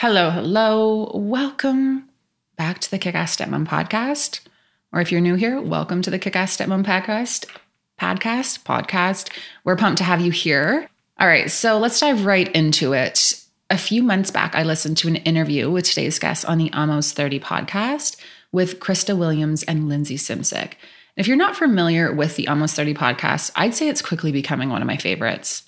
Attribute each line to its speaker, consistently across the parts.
Speaker 1: Hello, hello. Welcome back to the Kick Ass Stepmom podcast. Or if you're new here, welcome to the Kick Ass Stepmom podcast. Podcast, podcast. We're pumped to have you here. All right, so let's dive right into it. A few months back, I listened to an interview with today's guest on the Almost 30 podcast with Krista Williams and Lindsey Simcik. If you're not familiar with the Almost 30 podcast, I'd say it's quickly becoming one of my favorites.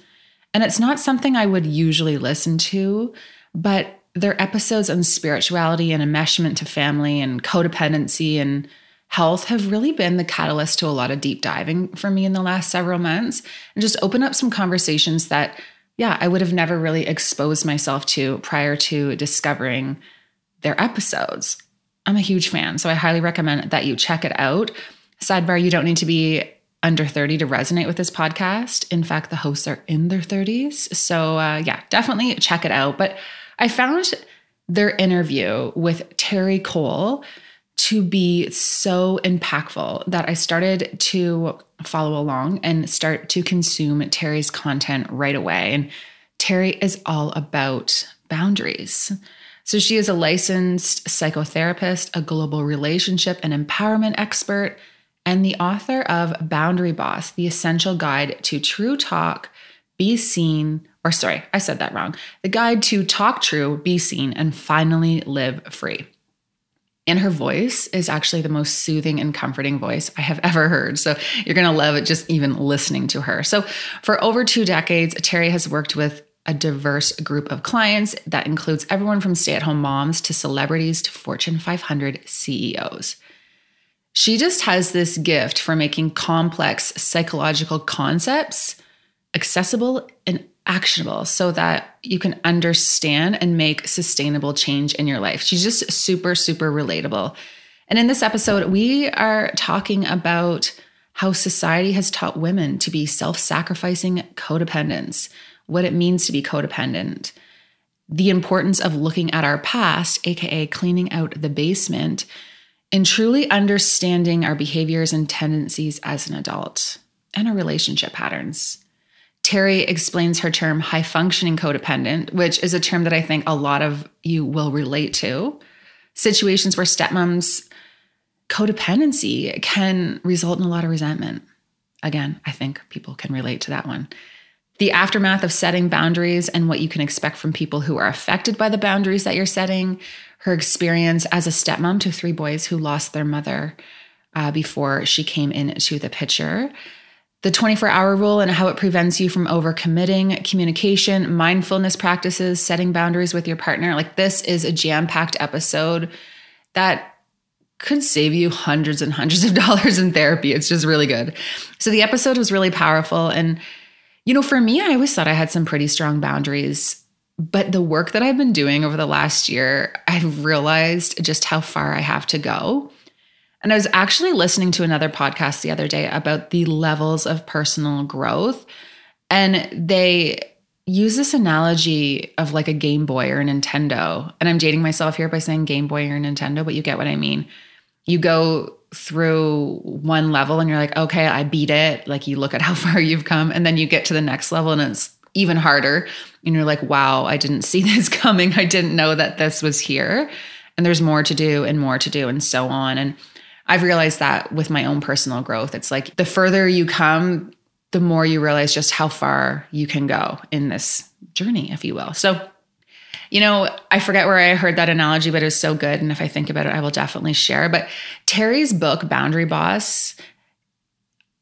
Speaker 1: And it's not something I would usually listen to, but their episodes on spirituality and enmeshment to family and codependency and health have really been the catalyst to a lot of deep diving for me in the last several months and just open up some conversations that, yeah, I would have never really exposed myself to prior to discovering their episodes. I'm a huge fan, so I highly recommend that you check it out. Sidebar, you don't need to be under 30 to resonate with this podcast. In fact, the hosts are in their 30s. So, uh, yeah, definitely check it out. But I found their interview with Terri Cole to be so impactful that I started to follow along and start to consume Terri's content right away. And Terri is all about boundaries. So she is a licensed psychotherapist, a global relationship and empowerment expert, and the author of Boundary Boss, the essential guide to true talk, be seen, or sorry, I said that wrong. The guide to talk true, be seen, and finally live free. And her voice is actually the most soothing and comforting voice I have ever heard. So you're going to love it just even listening to her. So, for over two decades, Terri has worked with a diverse group of clients that includes everyone from stay at home moms to celebrities to Fortune 500 CEOs. She just has this gift for making complex psychological concepts accessible and actionable so that you can understand and make sustainable change in your life. She's just super, super relatable. And in this episode, we are talking about how society has taught women to be self sacrificing codependents, what it means to be codependent, the importance of looking at our past, AKA cleaning out the basement, and truly understanding our behaviors and tendencies as an adult and our relationship patterns. Terri explains her term high functioning codependent, which is a term that I think a lot of you will relate to. Situations where stepmoms codependency can result in a lot of resentment. Again, I think people can relate to that one. The aftermath of setting boundaries and what you can expect from people who are affected by the boundaries that you're setting. Her experience as a stepmom to three boys who lost their mother uh, before she came into the picture the 24 hour rule and how it prevents you from overcommitting, communication, mindfulness practices, setting boundaries with your partner. Like, this is a jam packed episode that could save you hundreds and hundreds of dollars in therapy. It's just really good. So, the episode was really powerful. And, you know, for me, I always thought I had some pretty strong boundaries. But the work that I've been doing over the last year, I've realized just how far I have to go. And I was actually listening to another podcast the other day about the levels of personal growth. And they use this analogy of like a Game Boy or a Nintendo. And I'm dating myself here by saying Game Boy or Nintendo, but you get what I mean. You go through one level and you're like, okay, I beat it. Like you look at how far you've come. And then you get to the next level and it's even harder. And you're like, wow, I didn't see this coming. I didn't know that this was here. And there's more to do and more to do and so on. And I've realized that with my own personal growth. It's like the further you come, the more you realize just how far you can go in this journey, if you will. So, you know, I forget where I heard that analogy, but it was so good. And if I think about it, I will definitely share. But Terri's book, Boundary Boss,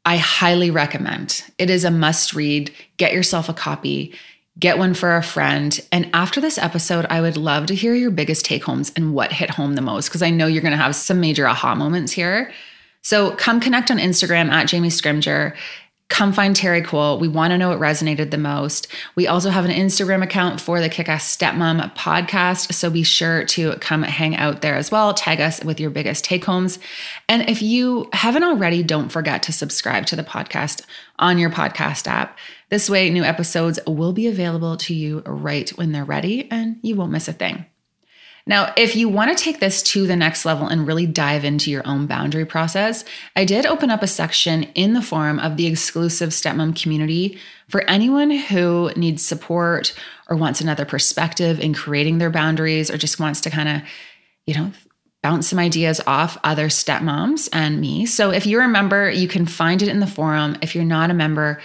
Speaker 1: I highly recommend. It is a must read. Get yourself a copy get one for a friend. And after this episode, I would love to hear your biggest take homes and what hit home the most, because I know you're going to have some major aha moments here. So come connect on Instagram at Jamie Scrimgeour. Come find Terri Cole. We want to know what resonated the most. We also have an Instagram account for the Kick Kickass Stepmom podcast. So be sure to come hang out there as well. Tag us with your biggest take homes. And if you haven't already, don't forget to subscribe to the podcast on your podcast app. This way, new episodes will be available to you right when they're ready and you won't miss a thing. Now, if you want to take this to the next level and really dive into your own boundary process, I did open up a section in the forum of the exclusive stepmom community for anyone who needs support or wants another perspective in creating their boundaries or just wants to kind of, you know, bounce some ideas off other stepmoms and me. So if you're a member, you can find it in the forum. If you're not a member,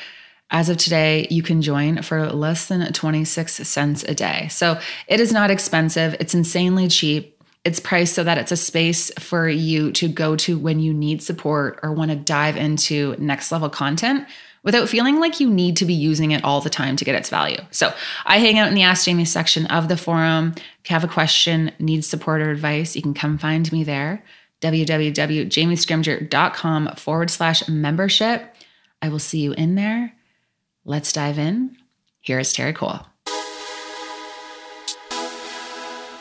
Speaker 1: as of today, you can join for less than 26 cents a day. So it is not expensive, it's insanely cheap. It's priced so that it's a space for you to go to when you need support or want to dive into next level content without feeling like you need to be using it all the time to get its value. So I hang out in the Ask Jamie section of the forum. If you have a question, need support or advice, you can come find me there. www.jamiescrimgeour.com forward slash membership. I will see you in there. Let's dive in. Here is Terri Cole.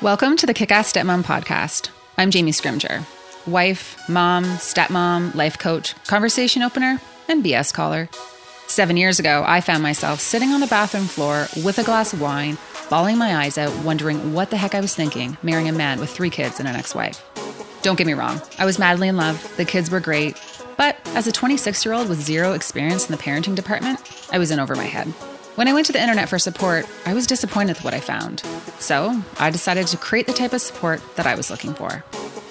Speaker 1: Welcome to the Kick Ass Stepmom podcast. I'm Jamie Scrimgeour, wife, mom, stepmom, life coach, conversation opener, and BS caller. Seven years ago, I found myself sitting on the bathroom floor with a glass of wine, bawling my eyes out, wondering what the heck I was thinking, marrying a man with three kids and an ex wife. Don't get me wrong, I was madly in love, the kids were great, but as a 26 year old with zero experience in the parenting department, I was in over my head. When I went to the internet for support, I was disappointed with what I found. So I decided to create the type of support that I was looking for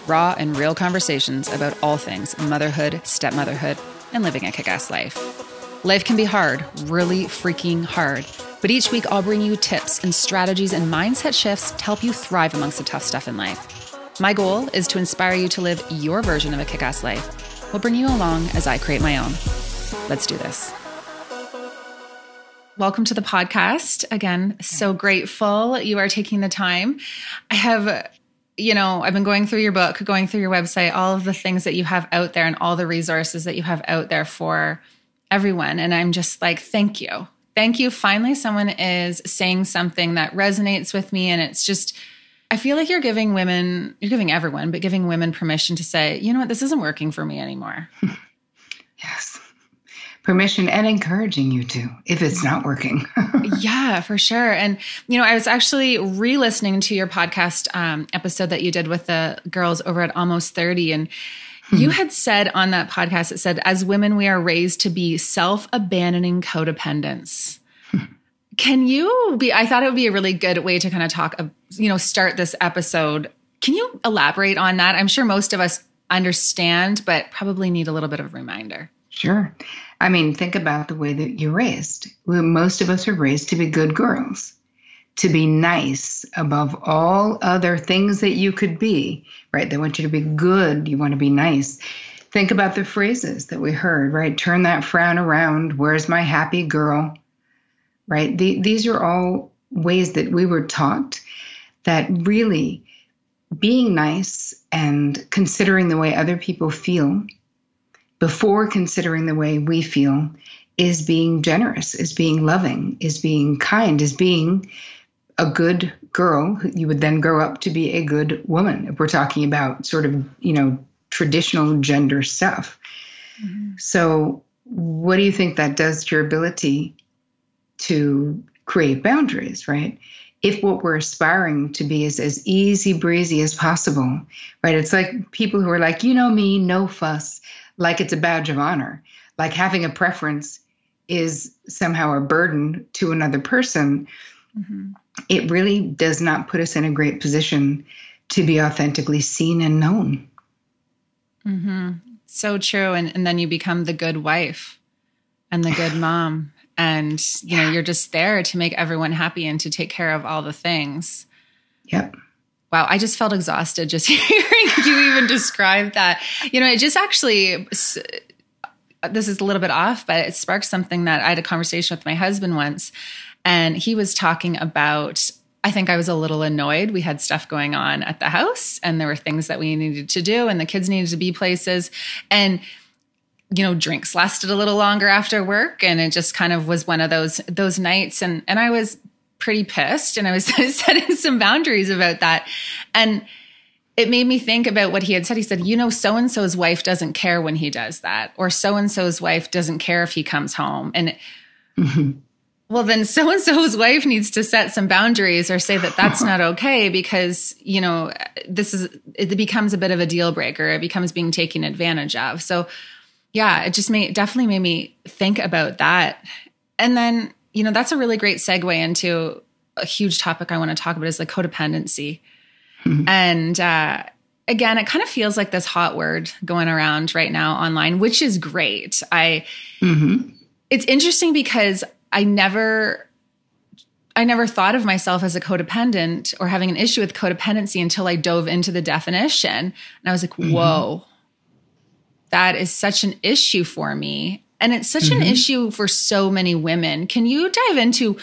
Speaker 1: raw and real conversations about all things motherhood, stepmotherhood, and living a kick ass life. Life can be hard, really freaking hard. But each week, I'll bring you tips and strategies and mindset shifts to help you thrive amongst the tough stuff in life. My goal is to inspire you to live your version of a kick ass life. We'll bring you along as I create my own. Let's do this. Welcome to the podcast. Again, so grateful you are taking the time. I have you know, I've been going through your book, going through your website, all of the things that you have out there and all the resources that you have out there for everyone. And I'm just like, thank you. Thank you. Finally, someone is saying something that resonates with me. And it's just, I feel like you're giving women, you're giving everyone, but giving women permission to say, you know what, this isn't working for me anymore.
Speaker 2: yes. Permission and encouraging you to if it's not working.
Speaker 1: yeah, for sure. And, you know, I was actually re listening to your podcast um, episode that you did with the girls over at Almost 30. And you hmm. had said on that podcast, it said, as women, we are raised to be self abandoning codependents. Can you be? I thought it would be a really good way to kind of talk, you know, start this episode. Can you elaborate on that? I'm sure most of us understand, but probably need a little bit of a reminder.
Speaker 2: Sure. I mean, think about the way that you're raised. Most of us are raised to be good girls to be nice above all other things that you could be, right? They want you to be good, you want to be nice. Think about the phrases that we heard, right? Turn that frown around. Where's my happy girl? Right? The, these are all ways that we were taught that really being nice and considering the way other people feel before considering the way we feel is being generous, is being loving, is being kind, is being a good girl, you would then grow up to be a good woman. If we're talking about sort of, you know, traditional gender stuff. Mm-hmm. So, what do you think that does to your ability to create boundaries, right? If what we're aspiring to be is as easy breezy as possible, right? It's like people who are like, you know me, no fuss, like it's a badge of honor, like having a preference is somehow a burden to another person. Mm-hmm it really does not put us in a great position to be authentically seen and known.
Speaker 1: Mm-hmm. So true. And, and then you become the good wife and the good mom. And, you yeah. know, you're just there to make everyone happy and to take care of all the things.
Speaker 2: Yep.
Speaker 1: Wow, I just felt exhausted just hearing you even describe that. You know, it just actually this is a little bit off, but it sparked something that I had a conversation with my husband once and he was talking about I think I was a little annoyed. We had stuff going on at the house and there were things that we needed to do and the kids needed to be places. And, you know, drinks lasted a little longer after work. And it just kind of was one of those, those nights. And, and I was pretty pissed and I was setting some boundaries about that. And it made me think about what he had said. He said, you know, so and so's wife doesn't care when he does that, or so and so's wife doesn't care if he comes home. And, mm-hmm well then so and so's wife needs to set some boundaries or say that that's not okay because you know this is it becomes a bit of a deal breaker it becomes being taken advantage of so yeah it just made definitely made me think about that and then you know that's a really great segue into a huge topic i want to talk about is like codependency mm-hmm. and uh again it kind of feels like this hot word going around right now online which is great i mm-hmm. it's interesting because I never I never thought of myself as a codependent or having an issue with codependency until I dove into the definition. And I was like, mm-hmm. whoa, that is such an issue for me. And it's such mm-hmm. an issue for so many women. Can you dive into,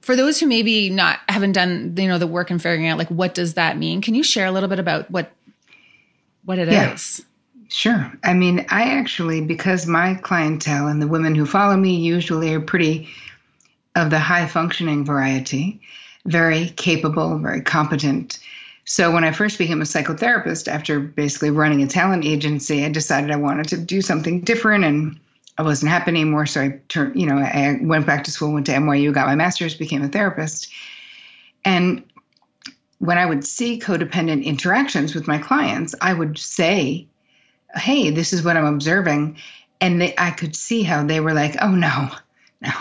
Speaker 1: for those who maybe not haven't done, you know, the work and figuring out like what does that mean? Can you share a little bit about what what it yeah. is?
Speaker 2: Sure. I mean, I actually, because my clientele and the women who follow me usually are pretty of the high functioning variety, very capable, very competent. So when I first became a psychotherapist, after basically running a talent agency, I decided I wanted to do something different and I wasn't happy anymore. So I turned, you know, I went back to school, went to NYU, got my master's, became a therapist. And when I would see codependent interactions with my clients, I would say, hey, this is what I'm observing. And they, I could see how they were like, oh, no, no,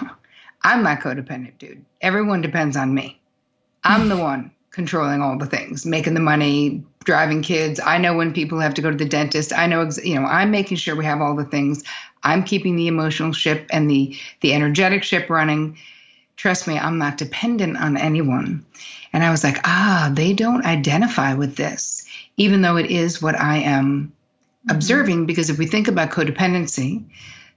Speaker 2: I'm not codependent, dude. Everyone depends on me. I'm the one controlling all the things, making the money, driving kids. I know when people have to go to the dentist. I know, you know, I'm making sure we have all the things. I'm keeping the emotional ship and the the energetic ship running. Trust me, I'm not dependent on anyone. And I was like, ah, they don't identify with this, even though it is what I am Mm-hmm. observing because if we think about codependency,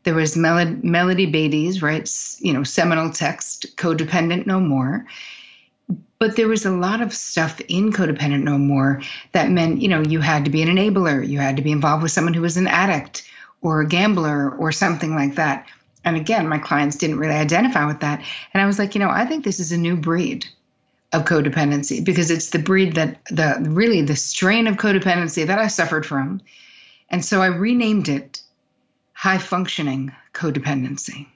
Speaker 2: there was Mel- Melody Beattie's, right, you know, seminal text, Codependent No More. But there was a lot of stuff in Codependent No More that meant, you know, you had to be an enabler, you had to be involved with someone who was an addict or a gambler or something like that. And again, my clients didn't really identify with that. And I was like, you know, I think this is a new breed of codependency because it's the breed that the really the strain of codependency that I suffered from and so I renamed it high functioning codependency.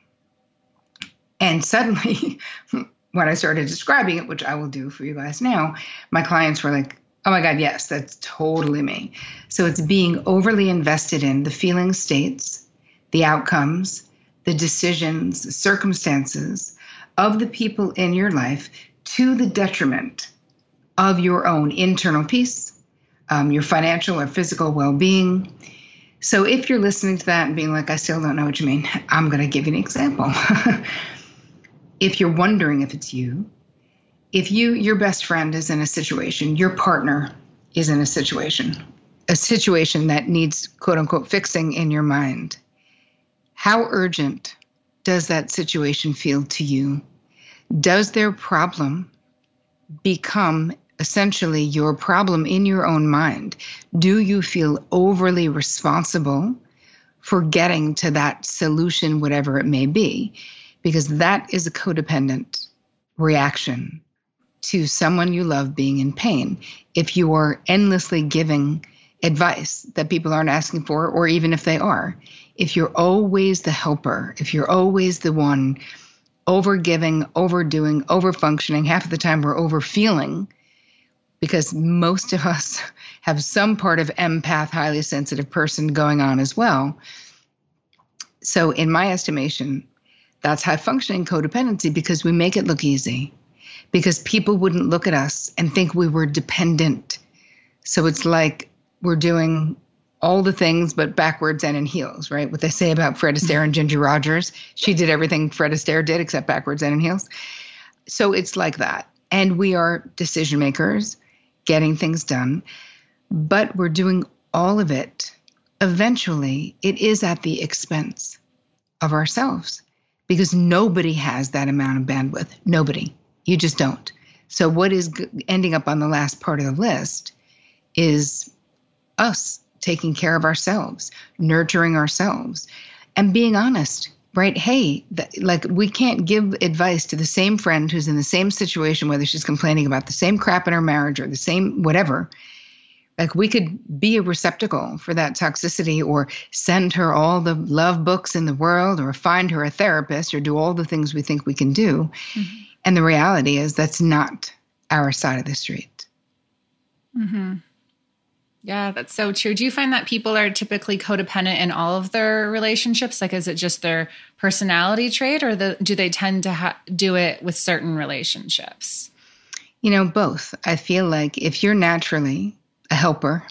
Speaker 2: And suddenly, when I started describing it, which I will do for you guys now, my clients were like, oh my God, yes, that's totally me. So it's being overly invested in the feeling states, the outcomes, the decisions, circumstances of the people in your life to the detriment of your own internal peace, um, your financial or physical well being. So if you're listening to that and being like, I still don't know what you mean, I'm going to give you an example. if you're wondering if it's you, if you your best friend is in a situation, your partner is in a situation, a situation that needs quote unquote fixing in your mind, how urgent does that situation feel to you? Does their problem become essentially your problem in your own mind. Do you feel overly responsible for getting to that solution, whatever it may be? Because that is a codependent reaction to someone you love being in pain. If you are endlessly giving advice that people aren't asking for, or even if they are, if you're always the helper, if you're always the one over giving, overdoing, over functioning, half of the time we're over feeling because most of us have some part of empath, highly sensitive person going on as well. So, in my estimation, that's high functioning codependency because we make it look easy, because people wouldn't look at us and think we were dependent. So, it's like we're doing all the things but backwards and in heels, right? What they say about Fred Astaire and Ginger Rogers. She did everything Fred Astaire did except backwards and in heels. So it's like that. And we are decision makers getting things done, but we're doing all of it. Eventually, it is at the expense of ourselves because nobody has that amount of bandwidth. Nobody. You just don't. So, what is ending up on the last part of the list is us taking care of ourselves, nurturing ourselves, and being honest right? Hey, th- like we can't give advice to the same friend who's in the same situation, whether she's complaining about the same crap in her marriage or the same whatever, Like we could be a receptacle for that toxicity or send her all the love books in the world or find her a therapist or do all the things we think we can do. Mm-hmm. And the reality is that's not our side of the street.
Speaker 1: Mm-hmm. Yeah, that's so true. Do you find that people are typically codependent in all of their relationships? Like, is it just their personality trait, or the, do they tend to ha- do it with certain relationships?
Speaker 2: You know, both. I feel like if you're naturally a helper,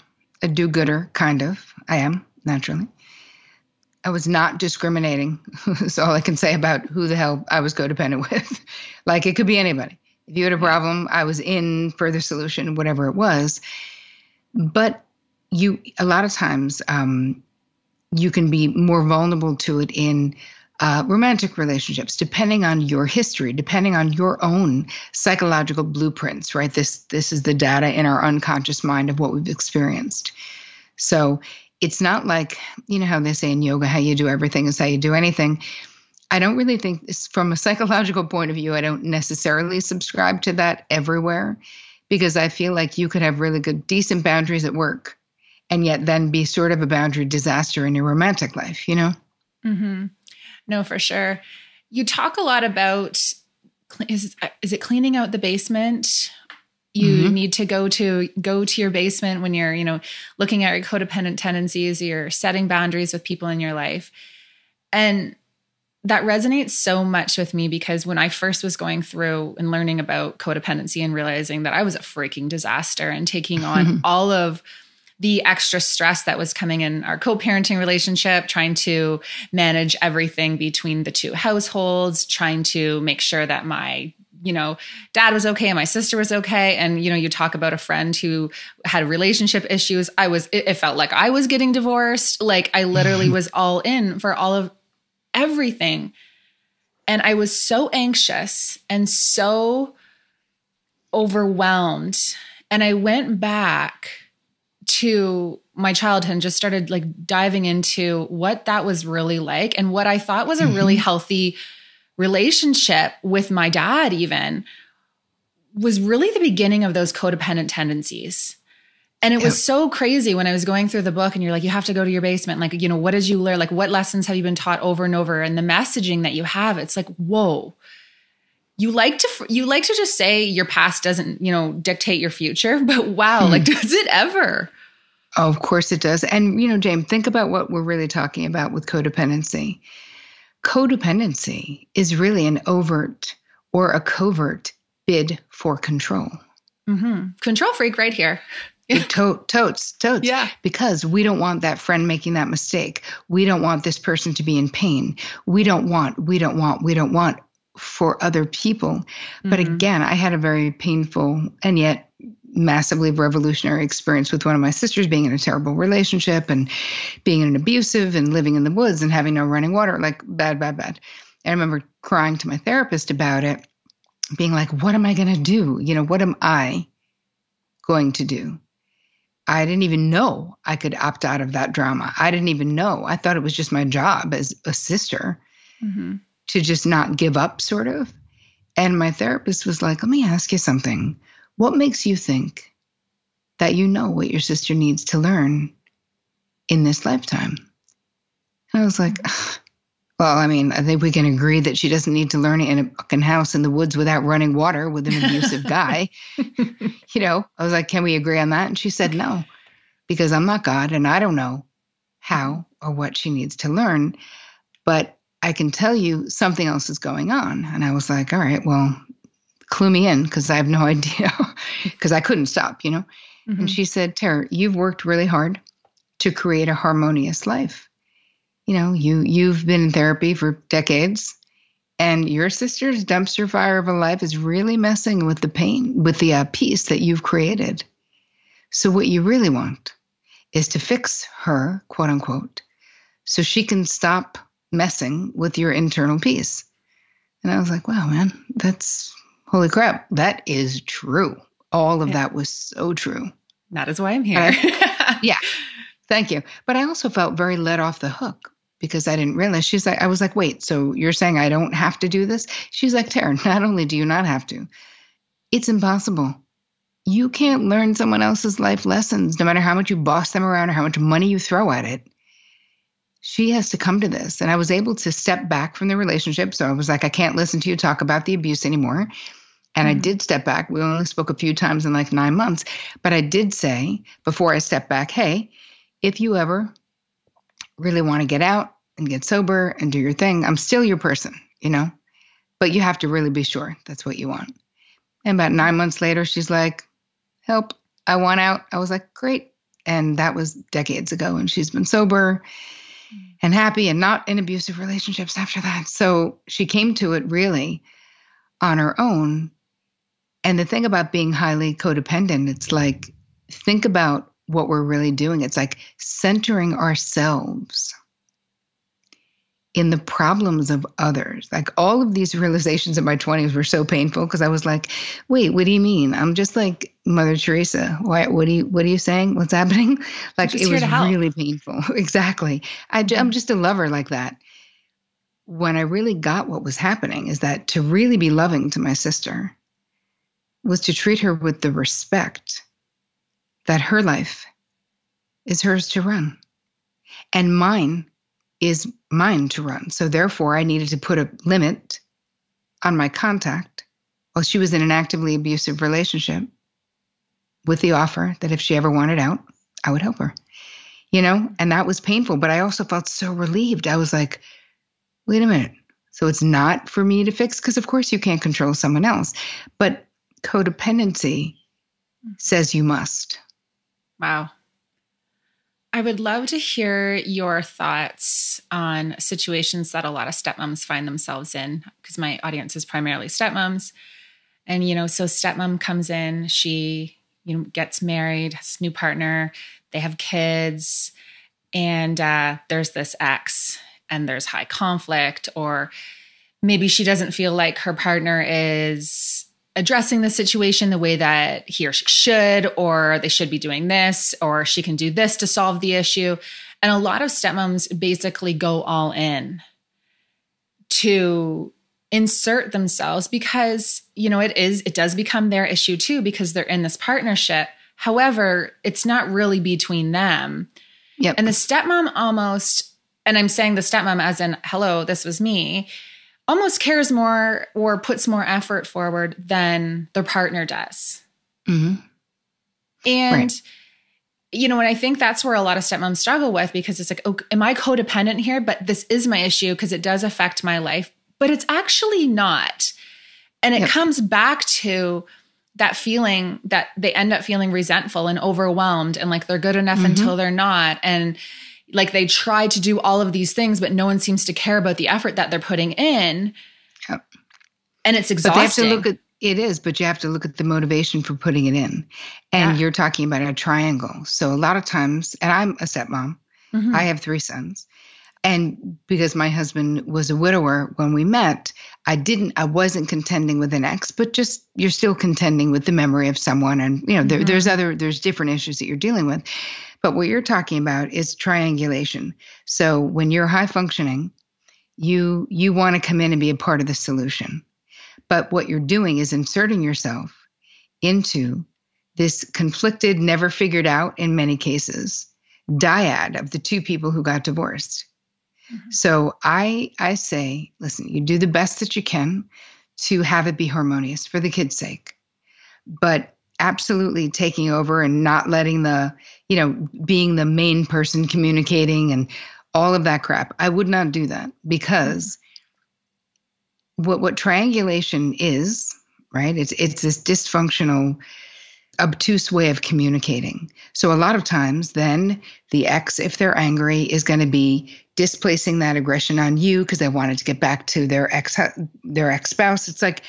Speaker 2: a do gooder, kind of, I am naturally. I was not discriminating. That's all I can say about who the hell I was codependent with. like, it could be anybody. If you had a problem, I was in for the solution, whatever it was. But you, a lot of times, um, you can be more vulnerable to it in uh, romantic relationships, depending on your history, depending on your own psychological blueprints, right? This this is the data in our unconscious mind of what we've experienced. So it's not like you know how they say in yoga, how you do everything is how you do anything. I don't really think this, from a psychological point of view, I don't necessarily subscribe to that everywhere because I feel like you could have really good, decent boundaries at work and yet then be sort of a boundary disaster in your romantic life, you know?
Speaker 1: Mm-hmm. No, for sure. You talk a lot about is is it cleaning out the basement? You mm-hmm. need to go to go to your basement when you're, you know, looking at your codependent tendencies, you're setting boundaries with people in your life. And that resonates so much with me because when I first was going through and learning about codependency and realizing that I was a freaking disaster and taking on all of the extra stress that was coming in our co-parenting relationship trying to manage everything between the two households trying to make sure that my you know dad was okay and my sister was okay. And you know you talk about a friend who had relationship issues. I was it, it felt like i was getting divorced. Like i literally mm-hmm. was all in for all of everything. And i was so anxious and so overwhelmed. And i went back to my childhood and just started like diving into what that was really like and what I thought was a mm-hmm. really healthy relationship with my dad, even was really the beginning of those codependent tendencies. And it yep. was so crazy when I was going through the book and you're like, you have to go to your basement. Like, you know, what did you learn? Like, what lessons have you been taught over and over? And the messaging that you have, it's like, whoa. You like to you like to just say your past doesn't, you know, dictate your future, but wow, mm. like does it ever?
Speaker 2: Oh, of course it does. And, you know, James, think about what we're really talking about with codependency. Codependency is really an overt or a covert bid for control.
Speaker 1: Mm-hmm. Control freak right here.
Speaker 2: to- totes, totes.
Speaker 1: Yeah.
Speaker 2: Because we don't want that friend making that mistake. We don't want this person to be in pain. We don't want, we don't want, we don't want for other people. Mm-hmm. But again, I had a very painful and yet massively revolutionary experience with one of my sisters being in a terrible relationship and being in an abusive and living in the woods and having no running water like bad bad bad. And i remember crying to my therapist about it being like what am i going to do? You know what am i going to do? I didn't even know i could opt out of that drama. I didn't even know. I thought it was just my job as a sister mm-hmm. to just not give up sort of. And my therapist was like let me ask you something what makes you think that you know what your sister needs to learn in this lifetime? And I was like, well, I mean, I think we can agree that she doesn't need to learn it in a fucking house in the woods without running water with an abusive guy. you know, I was like, can we agree on that? And she said, no, because I'm not God and I don't know how or what she needs to learn. But I can tell you something else is going on. And I was like, all right, well, clue me in because I have no idea because I couldn't stop, you know. Mm-hmm. And she said, Tara, you've worked really hard to create a harmonious life. You know, you you've been in therapy for decades and your sister's dumpster fire of a life is really messing with the pain, with the uh, peace that you've created. So what you really want is to fix her, quote unquote, so she can stop messing with your internal peace. And I was like, wow, man, that's Holy crap, that is true. All of yeah. that was so true.
Speaker 1: That is why I'm here.
Speaker 2: yeah. Thank you. But I also felt very let off the hook because I didn't realize. She's like, I was like, wait, so you're saying I don't have to do this? She's like, Tara, not only do you not have to, it's impossible. you can't learn someone else's life lessons, no matter how much you boss them around or how much money you throw at it. She has to come to this. And I was able to step back from the relationship. So I was like, I can't listen to you talk about the abuse anymore. And mm-hmm. I did step back. We only spoke a few times in like nine months. But I did say before I stepped back, hey, if you ever really want to get out and get sober and do your thing, I'm still your person, you know? But you have to really be sure that's what you want. And about nine months later, she's like, help, I want out. I was like, great. And that was decades ago. And she's been sober and happy and not in abusive relationships after that. So she came to it really on her own. And the thing about being highly codependent, it's like, think about what we're really doing. It's like centering ourselves in the problems of others. Like all of these realizations in my 20s were so painful because I was like, wait, what do you mean? I'm just like Mother Teresa. Why, what, are you, what are you saying? What's happening? Like it was really painful. exactly. I, I'm just a lover like that. When I really got what was happening is that to really be loving to my sister was to treat her with the respect that her life is hers to run. And mine is mine to run. So therefore, I needed to put a limit on my contact while she was in an actively abusive relationship with the offer that if she ever wanted out, I would help her. You know, and that was painful, but I also felt so relieved. I was like, wait a minute. So it's not for me to fix because, of course, you can't control someone else. But codependency says you must.
Speaker 1: Wow. I would love to hear your thoughts on situations that a lot of stepmoms find themselves in, because my audience is primarily stepmoms. And, you know, so stepmom comes in, she, you know, gets married, has a new partner, they have kids, and uh, there's this ex, and there's high conflict, or maybe she doesn't feel like her partner is addressing the situation the way that he or she should, or they should be doing this, or she can do this to solve the issue. And a lot of stepmoms basically go all in to insert themselves because, you know, it is, it does become their issue too because they're in this partnership. However, it's not really between them.
Speaker 2: Yep.
Speaker 1: And the stepmom almost, and I'm saying the stepmom as in, hello, this was me almost cares more or puts more effort forward than their partner does.
Speaker 2: Mm-hmm.
Speaker 1: And, right. you know, and I think that's where a lot of stepmoms struggle with because it's like, oh, am I codependent here? But this is my issue because it does affect my life, but it's actually not. And it yep. comes back to that feeling that they end up feeling resentful and overwhelmed and like they're good enough mm-hmm. until they're not. And, like they try to do all of these things, but no one seems to care about the effort that they're putting in. Yep. And it's exhausting. But they have
Speaker 2: to look at it is, but you have to look at the motivation for putting it in. And yeah. you're talking about a triangle. So a lot of times, and I'm a stepmom, mm-hmm. I have three sons. And because my husband was a widower when we met, I didn't, I wasn't contending with an ex, but just you're still contending with the memory of someone. And, you know, there, mm-hmm. there's other, there's different issues that you're dealing with. But what you're talking about is triangulation. So when you're high functioning, you you want to come in and be a part of the solution. But what you're doing is inserting yourself into this conflicted, never figured out in many cases dyad of the two people who got divorced. Mm-hmm. So I I say, listen, you do the best that you can to have it be harmonious for the kids' sake. But absolutely taking over and not letting the, you know, being the main person communicating and all of that crap. I would not do that because what what triangulation is, right? It's it's this dysfunctional obtuse way of communicating. So a lot of times then the ex if they're angry is going to be displacing that aggression on you because they wanted to get back to their ex their ex spouse. It's like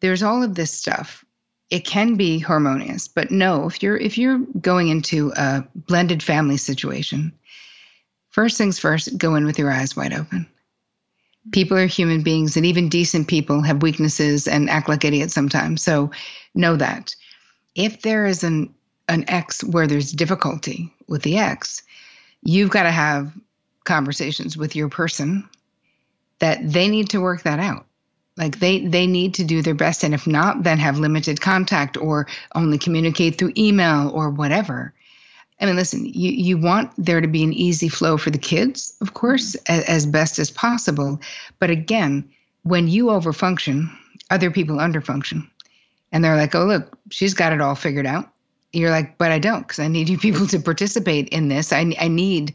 Speaker 2: there's all of this stuff it can be harmonious but no if you're if you're going into a blended family situation first things first go in with your eyes wide open. People are human beings and even decent people have weaknesses and act like idiots sometimes so know that. If there is an an ex where there's difficulty with the ex you've got to have conversations with your person that they need to work that out Like they they need to do their best, and if not, then have limited contact or only communicate through email or whatever. I mean, listen, you, you want there to be an easy flow for the kids, of course, mm-hmm. as, as best as possible. But again, when you overfunction, other people underfunction. And they're like, oh, look, she's got it all figured out. You're like, but I don't, because I need you people to participate in this. I, I need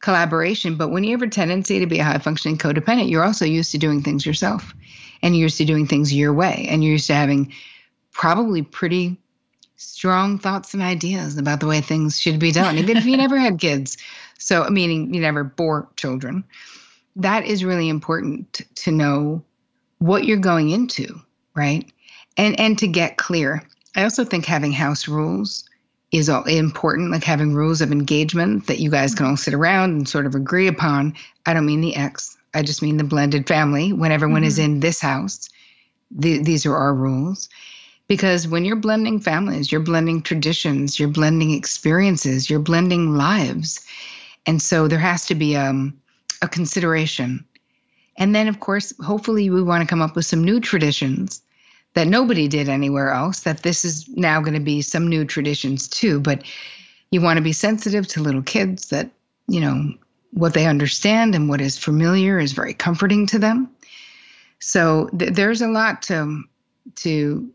Speaker 2: collaboration. But when you have a tendency to be a high functioning codependent, you're also used to doing things yourself and you're used to doing things your way. And you're used to having probably pretty strong thoughts and ideas about the way things should be done, even if you never had kids. So, meaning you never bore children. That is really important to know what you're going into, right? And and to get clear. I also think having house rules is all important, like having rules of engagement that you guys can all sit around and sort of agree upon. I don't mean the ex, I just mean the blended family. When everyone mm-hmm. is in this house, the, these are our rules. Because when you're blending families, you're blending traditions, you're blending experiences, you're blending lives. And so there has to be um, a consideration. And then, of course, hopefully, we want to come up with some new traditions that nobody did anywhere else, that this is now going to be some new traditions too. But you want to be sensitive to little kids that, you know, what they understand and what is familiar is very comforting to them. So th- there's a lot to to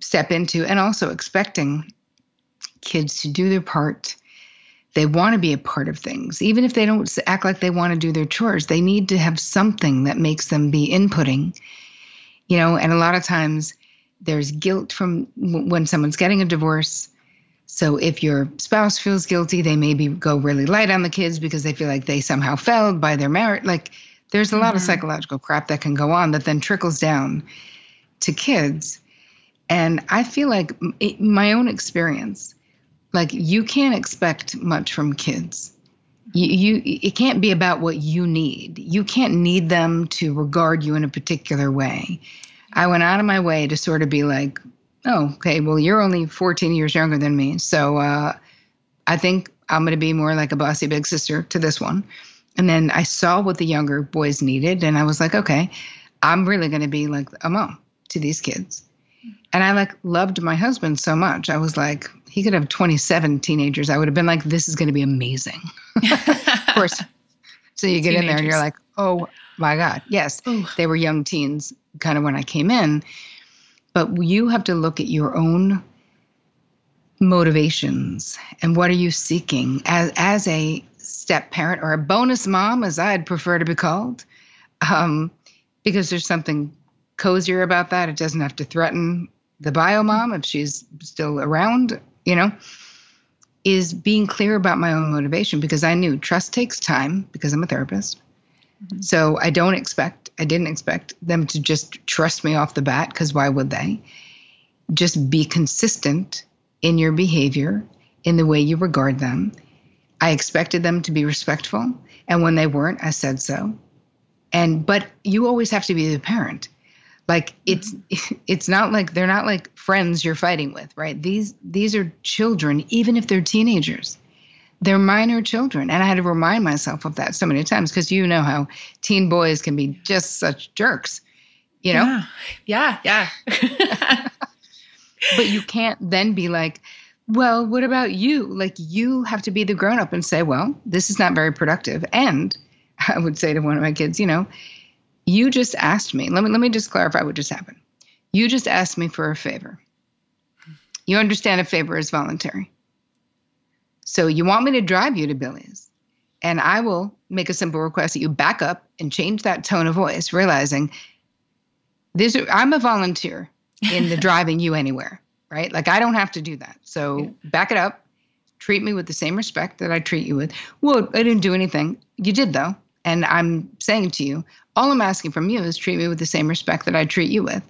Speaker 2: step into and also expecting kids to do their part. They want to be a part of things. Even if they don't act like they want to do their chores, they need to have something that makes them be inputting. You know, and a lot of times there's guilt from when someone's getting a divorce. So if your spouse feels guilty, they maybe go really light on the kids because they feel like they somehow failed by their marriage. Like there's a mm-hmm. lot of mm-hmm. psychological crap that can go on that then trickles down to kids. And I feel like my own experience, like you can't expect much from kids. You, you, it can't be about what you need. You can't need them to regard you in a particular way. I went out of my way to sort of be like, oh, okay, well, you're only 14 years younger than me. So uh, I think I'm going to be more like a bossy big sister to this one. And then I saw what the younger boys needed, and I was like, okay, I'm really going to be like a mom to these kids. And I like loved my husband so much. I was like, he could have 27 teenagers. I would have been like, this is going to be amazing. of course. So you get teenagers. in there and you're like, oh my God. Yes, Ooh. they were young teens kind of when I came in. But you have to look at your own motivations and what are you seeking as, as a step parent or a bonus mom, as I'd prefer to be called. Um, because there's something cozier about that. It doesn't have to threaten the bio mom if she's still around, you know, is being clear about my own motivation because I knew trust takes time because I'm a therapist. Mm-hmm. So I don't expect, I didn't expect them to just trust me off the bat because why would they? Just be consistent in your behavior, in the way you regard them. I expected them to be respectful. And when they weren't, I said so. And, but you always have to be the parent like it's it's not like they're not like friends you're fighting with right these these are children even if they're teenagers they're minor children and i had to remind myself of that so many times because you know how teen boys can be just such jerks you know
Speaker 1: yeah yeah, yeah.
Speaker 2: but you can't then be like well what about you like you have to be the grown up and say well this is not very productive and i would say to one of my kids you know you just asked me, let me let me just clarify what just happened. You just asked me for a favor. You understand a favor is voluntary. So you want me to drive you to Billy's, and I will make a simple request that you back up and change that tone of voice, realizing this I'm a volunteer in the driving you anywhere, right? Like I don't have to do that. So yeah. back it up. Treat me with the same respect that I treat you with. Well, I didn't do anything. You did though. And I'm saying to you, all I'm asking from you is treat me with the same respect that I treat you with.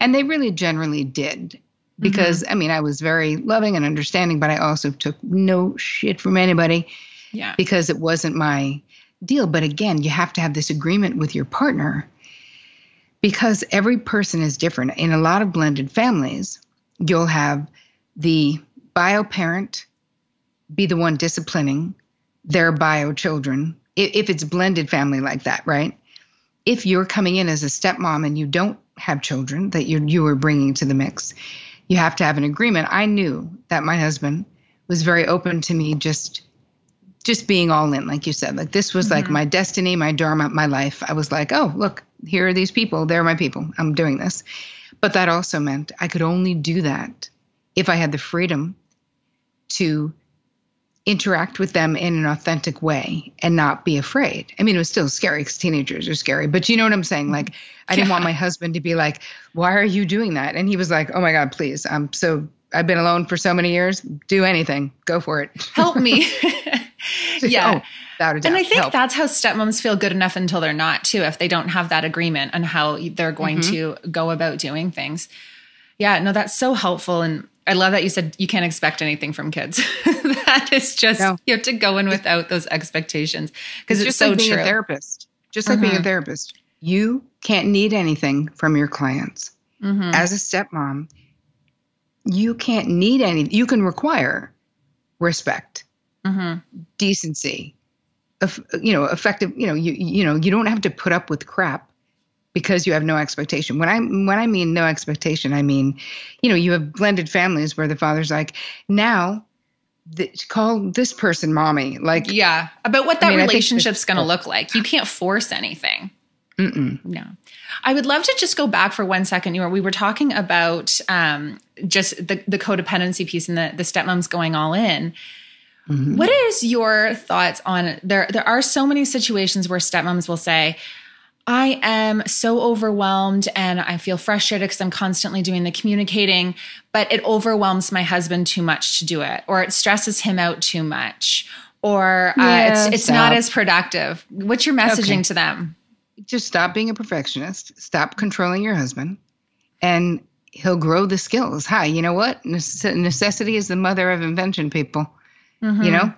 Speaker 2: And they really generally did. Because, mm-hmm. I mean, I was very loving and understanding, but I also took no shit from anybody.
Speaker 1: Yeah.
Speaker 2: Because it wasn't my deal. But again, you have to have this agreement with your partner because every person is different. In a lot of blended families, you'll have the bio parent be the one disciplining their bio children if it's blended family like that, right? if you're coming in as a stepmom and you don't have children that you you are bringing to the mix, you have to have an agreement. I knew that my husband was very open to me just just being all in like you said. Like this was mm-hmm. like my destiny my dharma my life. I was like oh look here are these people. They're my people. I'm doing this. But that also meant i could only do that if i had the freedom to interact with them in an authentic way and not be afraid. I mean, it was still scary because teenagers are scary, but you know what I'm saying? Like, I didn't yeah. want my husband to be like, why are you doing that? And he was like, oh my God, please. I'm so, I've been alone for so many years. Do anything. Go for it.
Speaker 1: Help me. yeah. Oh, and I think Help. that's how stepmoms feel good enough until they're not too, if they don't have that agreement on how they're going mm-hmm. to go about doing things. Yeah, no, that's so helpful. And I love that you said you can't expect anything from kids. that is just no. you have to go in without those expectations because it's, it's, just so
Speaker 2: like being
Speaker 1: true.
Speaker 2: a therapist. Just like mm-hmm. being a mm-hmm. therapist, you can't need anything from your clients. Mm-hmm. As a stepmom, you can't need any. You can require respect, mm-hmm. decency, you know, effective. You know, you you know, you don't have to put up with crap because you have no expectation. When I when I mean no expectation, I mean, you know, you have blended families where the father's like, now call this person mommy. Like,
Speaker 1: yeah, about what that I mean, relationship's going to look like. You can't force anything. Mm-mm. No, I would love to just go back for one second. You were we were talking about um, just the the codependency piece and the the stepmoms going all in. Mm-hmm. What is your thoughts on there? There are so many situations where stepmoms will say, I am so overwhelmed and I feel frustrated because I'm constantly doing the communicating, but it overwhelms my husband too much to do it, or it stresses him out too much, or uh, yeah, it's it's not as productive. What's your messaging okay. to them?
Speaker 2: Just stop being a perfectionist. Stop controlling your husband, and he'll grow the skills. Hi, you know what? necessity is the mother of invention, people. Mm-hmm. You know?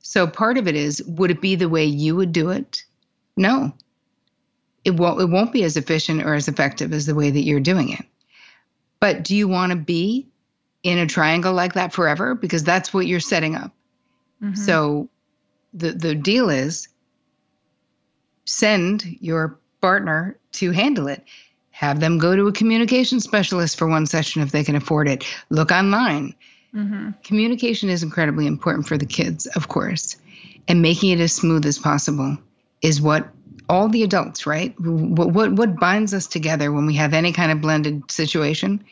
Speaker 2: So part of it is would it be the way you would do it? No it won't it won't be as efficient or as effective as the way that you're doing it. But do you want to be in a triangle like that forever? Because that's what you're setting up. Mm-hmm. So the the deal is send your partner to handle it. Have them go to a communication specialist for one session if they can afford it. Look online. Mm-hmm. Communication is incredibly important for the kids, of course, and making it as smooth as possible is what all the adults, right? What, what, what binds us together when we have any kind of blended situation?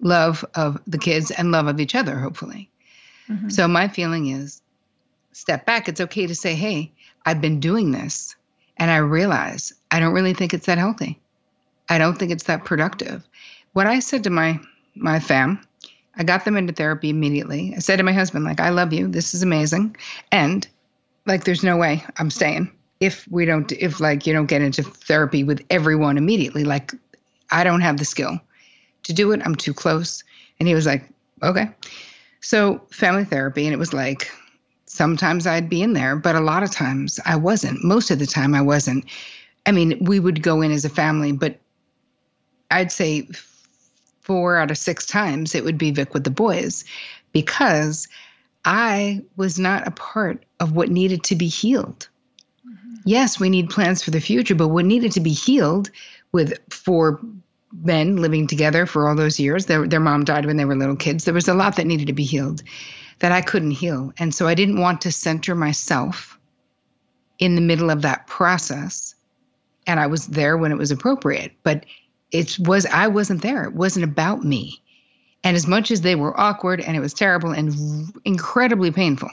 Speaker 2: Love of the kids and love of each other, hopefully. Mm-hmm. So my feeling is step back. It's okay to say, hey, I've been doing this and I realize I don't really think it's that healthy. I don't think it's that productive. What I said to my my fam, I got them into therapy immediately. I said to my husband, like, I love you. This is amazing. And like there's no way I'm staying if we don't if like you don't get into therapy with everyone immediately like i don't have the skill to do it. I'm too close. And he was like okay. So family therapy and it was like sometimes i'd be in there but a lot of times i wasn't. Most of the time i wasn't. I mean we would go in as a family but i'd say four out of six times it would be vic with the boys because i was not a part of what needed to be healed yes, we need plans for the future, but what needed to be healed with four men living together for all those years, their, their mom died when they were little kids. There was a lot that needed to be healed that I couldn't heal. And so I didn't want to center myself in the middle of that process. And I was there when it was appropriate, but it was, I wasn't there. It wasn't about me. And as much as they were awkward and it was terrible and incredibly painful,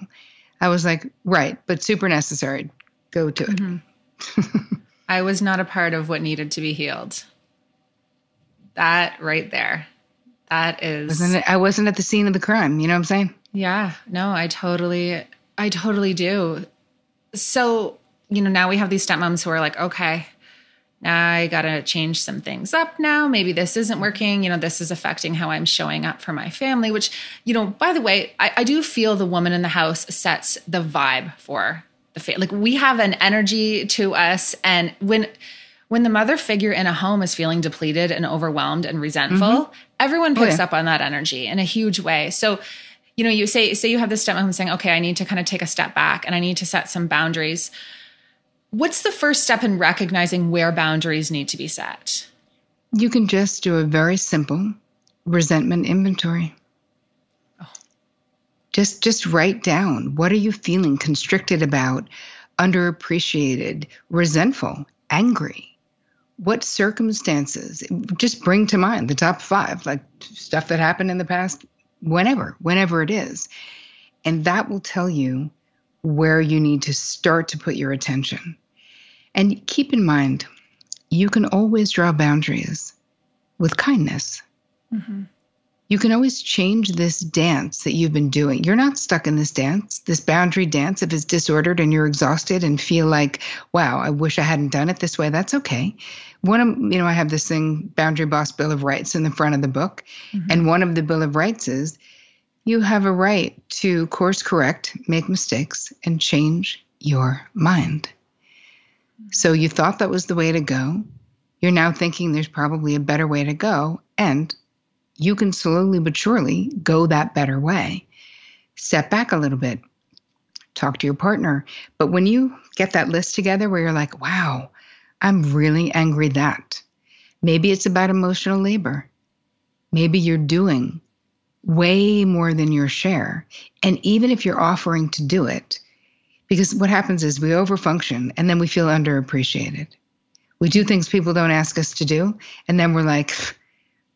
Speaker 2: I was like, right, but super necessary go to it. Mm-hmm.
Speaker 1: I was not a part of what needed to be healed. That right there. That is
Speaker 2: wasn't it, I wasn't at the scene of the crime, you know what I'm saying?
Speaker 1: Yeah. No, I totally I totally do. So, you know, now we have these stepmoms who are like, okay, now I got to change some things up now. Maybe this isn't working. You know, this is affecting how I'm showing up for my family, which, you know, by the way, I, I do feel the woman in the house sets the vibe for the fa- like we have an energy to us and when when the mother figure in a home is feeling depleted and overwhelmed and resentful mm-hmm. everyone picks oh, yeah. up on that energy in a huge way so you know you say say you have this stepmom saying okay i need to kind of take a step back and i need to set some boundaries What's the first step in recognizing where boundaries need to be set?
Speaker 2: You can just do a very simple resentment inventory. Just just write down what are you feeling constricted about, underappreciated, resentful, angry. What circumstances just bring to mind the top 5 like stuff that happened in the past whenever, whenever it is. And that will tell you where you need to start to put your attention. And keep in mind, you can always draw boundaries with kindness. Mm-hmm. You can always change this dance that you've been doing. You're not stuck in this dance, this boundary dance. If it's disordered and you're exhausted and feel like, wow, I wish I hadn't done it this way, that's okay. One of, you know, I have this thing, Boundary Boss Bill of Rights, in the front of the book. Mm-hmm. And one of the Bill of Rights is you have a right to course correct, make mistakes, and change your mind. So you thought that was the way to go. You're now thinking there's probably a better way to go. And you can slowly but surely go that better way. Step back a little bit, talk to your partner. But when you get that list together where you're like, wow, I'm really angry that, maybe it's about emotional labor. Maybe you're doing way more than your share. And even if you're offering to do it, because what happens is we overfunction and then we feel underappreciated. We do things people don't ask us to do. And then we're like,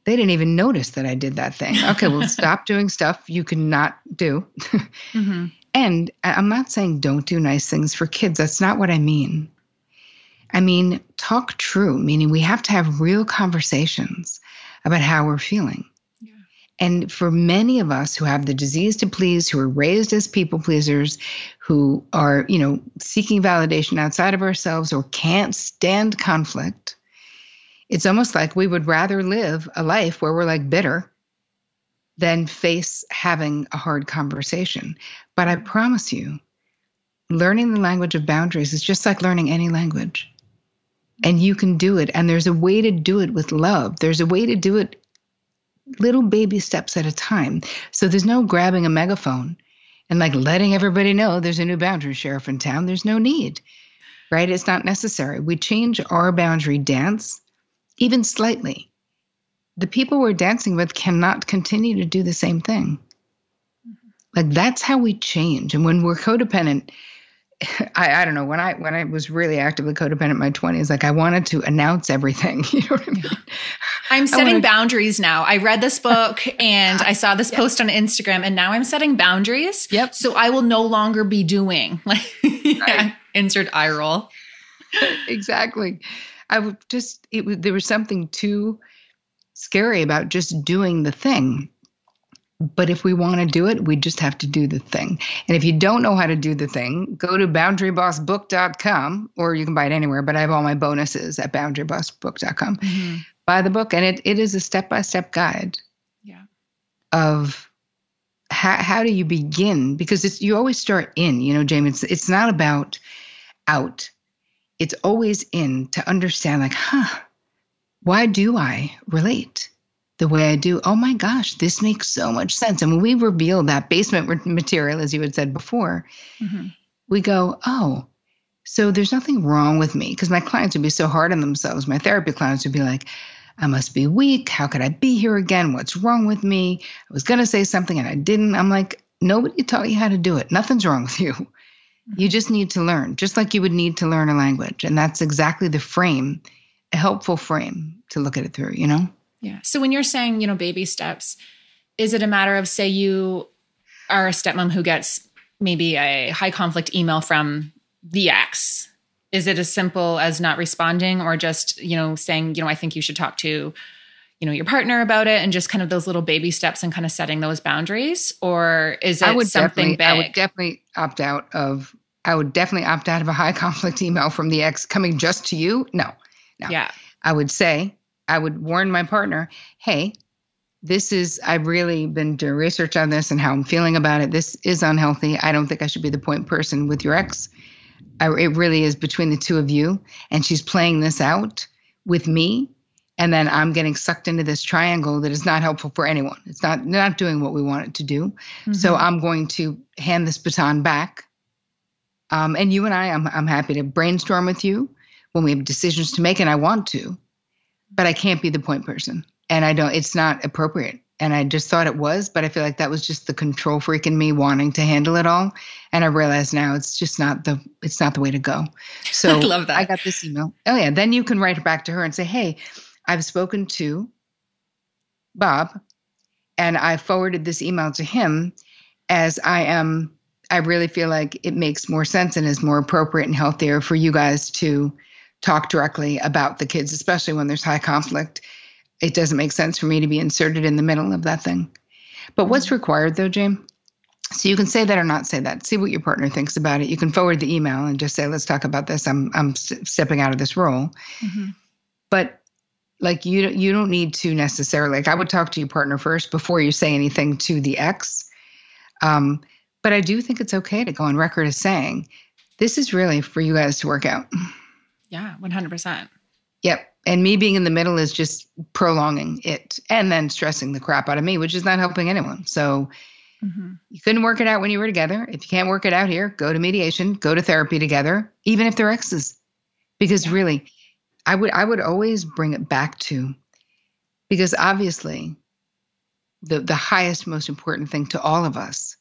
Speaker 2: they didn't even notice that I did that thing. Okay, well, stop doing stuff you cannot do. mm-hmm. And I'm not saying don't do nice things for kids. That's not what I mean. I mean, talk true, meaning we have to have real conversations about how we're feeling. And for many of us who have the disease to please, who are raised as people pleasers, who are, you know, seeking validation outside of ourselves or can't stand conflict, it's almost like we would rather live a life where we're like bitter than face having a hard conversation. But I promise you, learning the language of boundaries is just like learning any language. And you can do it. And there's a way to do it with love. There's a way to do it little baby steps at a time. So there's no grabbing a megaphone and like letting everybody know there's a new boundary sheriff in town. There's no need, right? It's not necessary. We change our boundary dance even slightly. The people we're dancing with cannot continue to do the same thing. Like that's how we change. And when we're codependent, I, I don't know when I when I was really actively codependent in my 20s like I wanted to announce everything you know what I mean
Speaker 1: I'm setting boundaries now I read this book and I saw this yep. post on Instagram and now I'm setting boundaries
Speaker 2: yep
Speaker 1: so I will no longer be doing like yeah, right. insert eye roll
Speaker 2: exactly I would just it was there was something too scary about just doing the thing but if we want to do it, we just have to do the thing. And if you don't know how to do the thing, go to boundarybossbook.com or you can buy it anywhere, but I have all my bonuses at boundarybossbook.com. Mm-hmm. Buy the book, and it, it is a step by step guide
Speaker 1: yeah.
Speaker 2: of how, how do you begin? Because it's, you always start in, you know, Jamie, it's, it's not about out, it's always in to understand, like, huh, why do I relate? the way I do, oh my gosh, this makes so much sense. And when we reveal that basement material, as you had said before, mm-hmm. we go, oh, so there's nothing wrong with me. Because my clients would be so hard on themselves. My therapy clients would be like, I must be weak. How could I be here again? What's wrong with me? I was going to say something and I didn't. I'm like, nobody taught you how to do it. Nothing's wrong with you. You just need to learn, just like you would need to learn a language. And that's exactly the frame, a helpful frame to look at it through, you know?
Speaker 1: Yeah. So when you're saying, you know, baby steps, is it a matter of say you are a stepmom who gets maybe a high conflict email from the ex? Is it as simple as not responding or just, you know, saying, you know, I think you should talk to, you know, your partner about it and just kind of those little baby steps and kind of setting those boundaries? Or is it I would something big?
Speaker 2: I would definitely opt out of I would definitely opt out of a high conflict email from the ex coming just to you. No. No.
Speaker 1: Yeah.
Speaker 2: I would say, I would warn my partner, hey, this is, I've really been doing research on this and how I'm feeling about it. This is unhealthy. I don't think I should be the point person with your ex. I, it really is between the two of you. And she's playing this out with me. And then I'm getting sucked into this triangle that is not helpful for anyone. It's not not doing what we want it to do. Mm-hmm. So I'm going to hand this baton back Um, and you and I, I'm, I'm happy to brainstorm with you when we have decisions to make, and I want to, but I can't be the point person. And I don't, it's not appropriate. And I just thought it was, but I feel like that was just the control freak in me wanting to handle it all. And I realize now it's just not the, it's not the way to go. So
Speaker 1: I love that.
Speaker 2: I got this email. Oh yeah. Then you can write back to her and say, Hey, I've spoken to Bob and I forwarded this email to him as I am I really feel like it makes more sense and is more appropriate and healthier for you guys to talk directly about the kids, especially when there's high conflict. It doesn't make sense for me to be inserted in the middle of that thing. But what's mm-hmm. required though, James? So you can say that or not say that. See what your partner thinks about it. You can forward the email and just say, "Let's talk about this. I'm I'm stepping out of this role." Mm-hmm. But like you you don't need to necessarily like I would talk to your partner first before you say anything to the ex. Um, but I do think it's okay to go on record as saying, this is really for you guys to work out.
Speaker 1: Yeah, 100%.
Speaker 2: Yep. And me being in the middle is just prolonging it and then stressing the crap out of me, which is not helping anyone. So mm-hmm. you couldn't work it out when you were together. If you can't work it out here, go to mediation, go to therapy together, even if they're exes. Because yeah. really, I would I would always bring it back to because obviously the the highest most important thing to all of us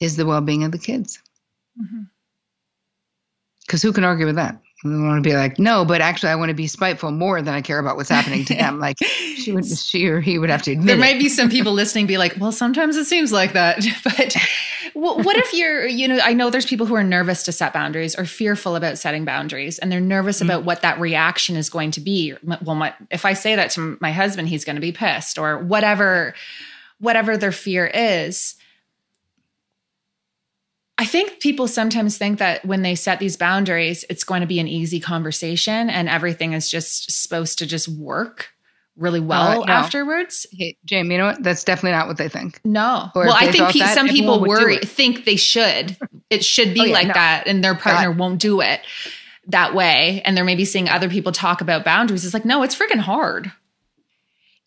Speaker 2: is the well-being of the kids because mm-hmm. who can argue with that I want to be like, no, but actually, I want to be spiteful more than I care about what's happening to them. Like, she would, she or he would have to admit.
Speaker 1: There
Speaker 2: it.
Speaker 1: might be some people listening, be like, well, sometimes it seems like that. But what if you're, you know, I know there's people who are nervous to set boundaries or fearful about setting boundaries, and they're nervous mm-hmm. about what that reaction is going to be. Well, my, if I say that to my husband, he's going to be pissed, or whatever, whatever their fear is I think people sometimes think that when they set these boundaries, it's going to be an easy conversation and everything is just supposed to just work really well uh, no. afterwards.
Speaker 2: Hey, Jamie, you know what? That's definitely not what they think.
Speaker 1: No. Or well, I think pe- that, some people worry, think they should. It should be oh, yeah, like no. that, and their partner God. won't do it that way. And they're maybe seeing other people talk about boundaries. It's like, no, it's freaking hard.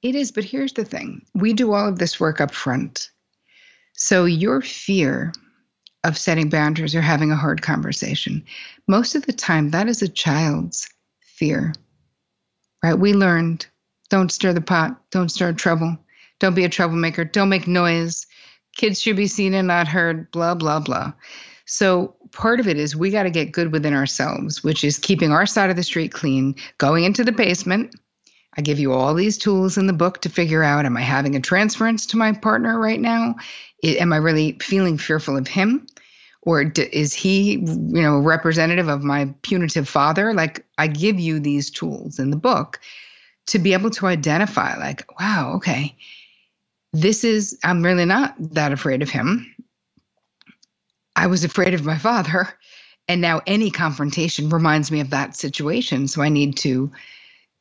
Speaker 2: It is, but here's the thing: we do all of this work up front. So your fear of setting boundaries or having a hard conversation. Most of the time, that is a child's fear, right? We learned don't stir the pot, don't stir trouble, don't be a troublemaker, don't make noise. Kids should be seen and not heard, blah, blah, blah. So, part of it is we got to get good within ourselves, which is keeping our side of the street clean, going into the basement. I give you all these tools in the book to figure out am I having a transference to my partner right now? Am I really feeling fearful of him? Or is he you know representative of my punitive father? Like i give you these tools in the book to be able to identify like wow okay this is i'm really not that afraid of him. I was afraid of my father. And now any confrontation reminds me of that situation. So i need to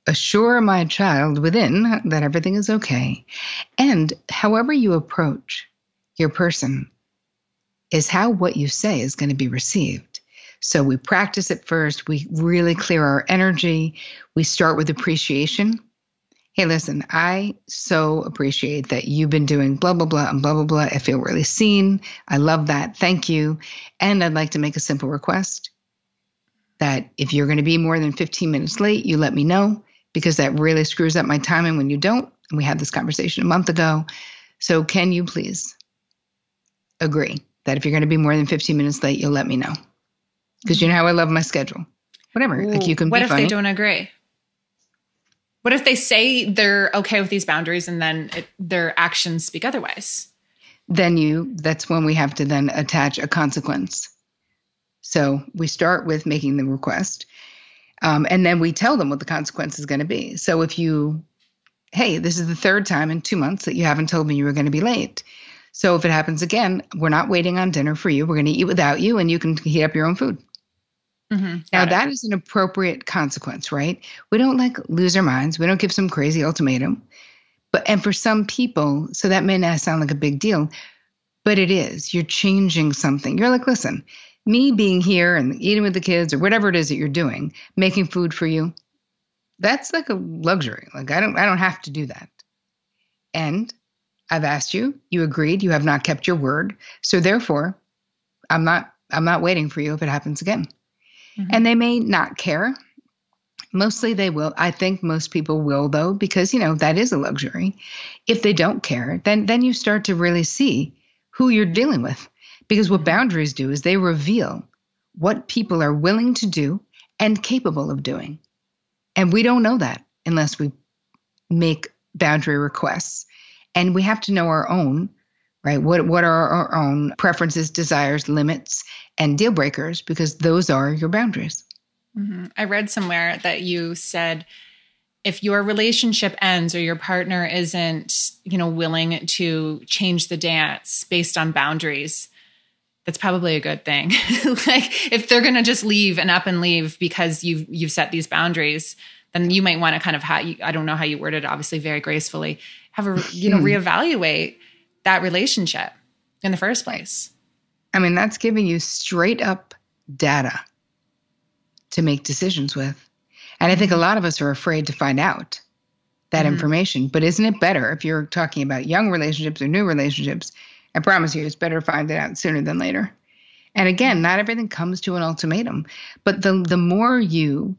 Speaker 2: assure my child within that everything is okay. And however you approach your person is how what you say is going to be received. So we practice it first. We really clear our energy. We start with appreciation. Hey, listen, I so appreciate that you've been doing blah, blah, blah, and blah, blah, blah. I feel really seen. I love that. Thank you. And I'd like to make a simple request that if you're going to be more than 15 minutes late, you let me know because that really screws up my timing when you don't. And we had this conversation a month ago. So, can you please agree that if you're going to be more than 15 minutes late, you'll let me know. Because you know how I love my schedule. Whatever. Ooh, like you can
Speaker 1: What if
Speaker 2: funny.
Speaker 1: they don't agree? What if they say they're okay with these boundaries and then it, their actions speak otherwise?
Speaker 2: Then you, that's when we have to then attach a consequence. So we start with making the request. Um, and then we tell them what the consequence is going to be. So if you, hey, this is the third time in two months that you haven't told me you were going to be late. So if it happens again, we're not waiting on dinner for you. We're going to eat without you, and you can heat up your own food. Mm-hmm. Now it. that is an appropriate consequence, right? We don't like lose our minds. We don't give some crazy ultimatum. But and for some people, so that may not sound like a big deal, but it is. You're changing something. You're like, listen, me being here and eating with the kids or whatever it is that you're doing, making food for you, that's like a luxury. Like I don't I don't have to do that. And I've asked you, you agreed, you have not kept your word. So therefore, I'm not I'm not waiting for you if it happens again. Mm-hmm. And they may not care. Mostly they will. I think most people will though, because you know, that is a luxury. If they don't care, then then you start to really see who you're dealing with. Because what mm-hmm. boundaries do is they reveal what people are willing to do and capable of doing. And we don't know that unless we make boundary requests. And we have to know our own, right? What what are our own preferences, desires, limits, and deal breakers because those are your boundaries.
Speaker 1: Mm-hmm. I read somewhere that you said if your relationship ends or your partner isn't, you know, willing to change the dance based on boundaries, that's probably a good thing. like if they're going to just leave and up and leave because you've you've set these boundaries, then you might want to kind of how I don't know how you worded it, obviously very gracefully, have a you know hmm. reevaluate that relationship in the first place.
Speaker 2: I mean, that's giving you straight up data to make decisions with. And I think a mm-hmm. lot of us are afraid to find out that mm-hmm. information. But isn't it better if you're talking about young relationships or new relationships? I promise you, it's better to find it out sooner than later. And again, not everything comes to an ultimatum, but the the more you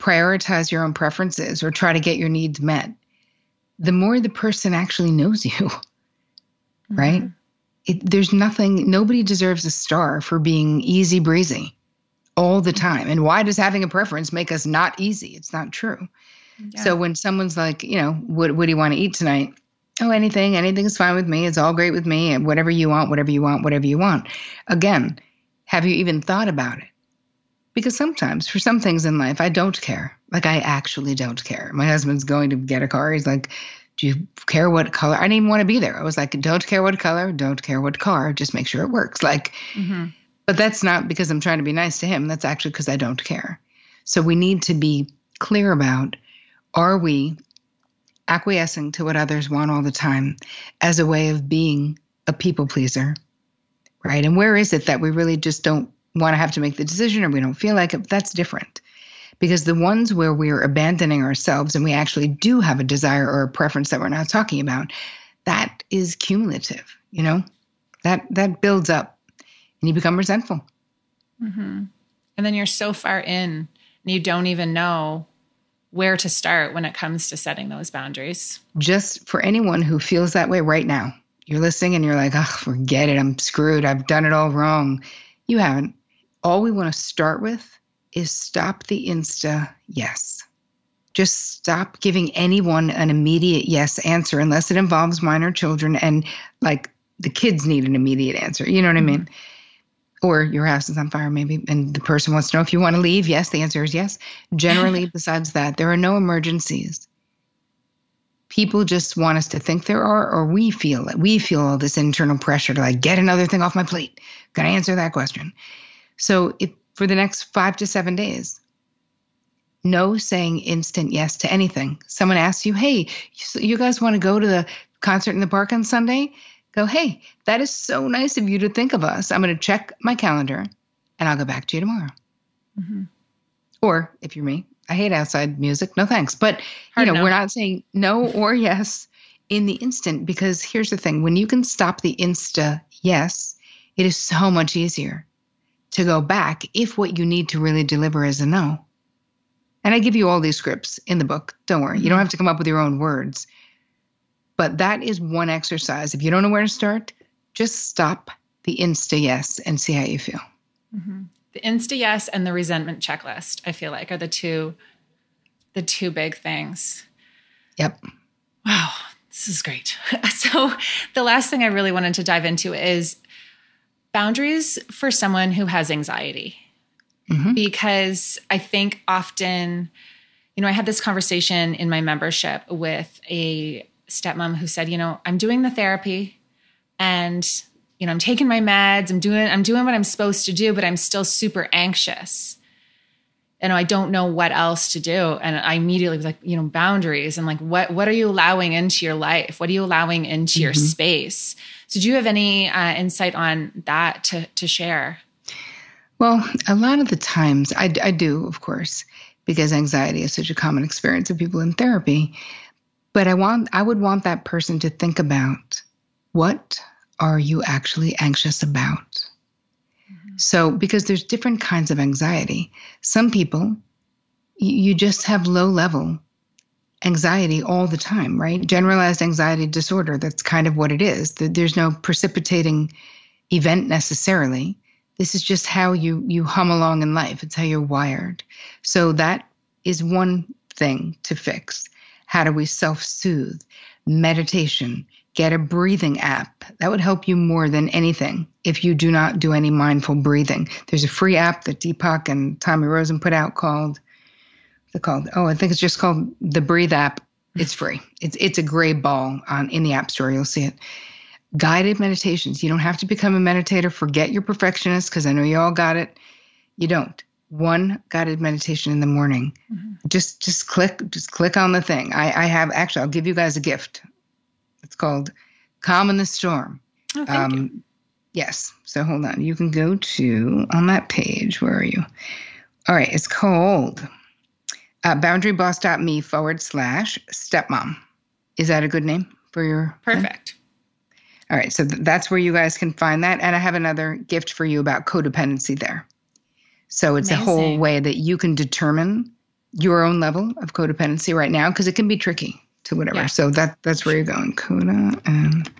Speaker 2: prioritize your own preferences or try to get your needs met, the more the person actually knows you. Mm-hmm. Right? it, there's nothing, nobody deserves a star for being easy breezy all the time. And why does having a preference make us not easy? It's not true. Yeah. So when someone's like, you know, what, what do you want to eat tonight? Oh, anything, anything's fine with me. It's all great with me. And whatever you want, whatever you want, whatever you want. Again, have you even thought about it? Because sometimes for some things in life, I don't care. Like I actually don't care. My husband's going to get a car. He's like, do you care what color? I didn't even want to be there. I was like, don't care what color, don't care what car, just make sure it works. Like, mm-hmm. but that's not because I'm trying to be nice to him. That's actually because I don't care. So we need to be clear about are we acquiescing to what others want all the time as a way of being a people pleaser? Right. And where is it that we really just don't want to have to make the decision or we don't feel like it? That's different because the ones where we're abandoning ourselves and we actually do have a desire or a preference that we're not talking about, that is cumulative, you know? That that builds up and you become resentful.
Speaker 1: Mm-hmm. And then you're so far in and you don't even know where to start when it comes to setting those boundaries.
Speaker 2: Just for anyone who feels that way right now, you're listening and you're like, oh, forget it. I'm screwed. I've done it all wrong. You haven't. All we want to start with is stop the Insta yes. Just stop giving anyone an immediate yes answer unless it involves minor children and like the kids need an immediate answer. You know what mm-hmm. I mean? Or your house is on fire, maybe, and the person wants to know if you want to leave. Yes, the answer is yes. Generally, besides that, there are no emergencies. People just want us to think there are, or we feel it. We feel all this internal pressure to like get another thing off my plate. Got to answer that question. So it for the next five to seven days. No saying instant yes to anything. Someone asks you, hey, you guys want to go to the concert in the park on Sunday? Go, hey, that is so nice of you to think of us. I'm going to check my calendar and I'll go back to you tomorrow. Mm-hmm. Or if you're me, I hate outside music. No thanks. But, Hard you know, no. we're not saying no or yes in the instant because here's the thing when you can stop the insta yes, it is so much easier to go back if what you need to really deliver is a no. And I give you all these scripts in the book. Don't worry. You don't mm-hmm. have to come up with your own words. But that is one exercise. If you don't know where to start, just stop the insta yes and see how you feel.
Speaker 1: Mm-hmm. The insta yes and the resentment checklist, I feel like, are the two the two big things.
Speaker 2: Yep.
Speaker 1: Wow, this is great. so the last thing I really wanted to dive into is boundaries for someone who has anxiety. Mm-hmm. Because I think often, you know, I had this conversation in my membership with a stepmom who said, you know, I'm doing the therapy and you know, I'm taking my meds, I'm doing I'm doing what I'm supposed to do, but I'm still super anxious. And I don't know what else to do. And I immediately was like, you know, boundaries and like what what are you allowing into your life? What are you allowing into mm-hmm. your space? So, do you have any uh, insight on that to, to share?
Speaker 2: Well, a lot of the times I, I do, of course, because anxiety is such a common experience of people in therapy. But I want I would want that person to think about what are you actually anxious about? So, because there's different kinds of anxiety. Some people, you just have low level anxiety all the time, right? Generalized anxiety disorder, that's kind of what it is. There's no precipitating event necessarily. This is just how you you hum along in life. It's how you're wired. So that is one thing to fix. How do we self-soothe? Meditation, get a breathing app. That would help you more than anything if you do not do any mindful breathing. There's a free app that Deepak and Tommy Rosen put out called they called? Oh, I think it's just called the Breathe app. It's free. It's it's a gray ball on in the app store. You'll see it. Guided meditations. You don't have to become a meditator. Forget your perfectionist because I know you all got it. You don't. One guided meditation in the morning. Mm-hmm. Just just click just click on the thing. I, I have actually I'll give you guys a gift. Called Calm in the Storm.
Speaker 1: Oh, thank um, you.
Speaker 2: Yes. So hold on. You can go to on that page. Where are you? All right. It's called uh, boundaryboss.me forward slash stepmom. Is that a good name for your?
Speaker 1: Perfect.
Speaker 2: All right. So th- that's where you guys can find that. And I have another gift for you about codependency there. So it's Amazing. a whole way that you can determine your own level of codependency right now because it can be tricky to whatever. Yeah. So that that's where you're going. Coda and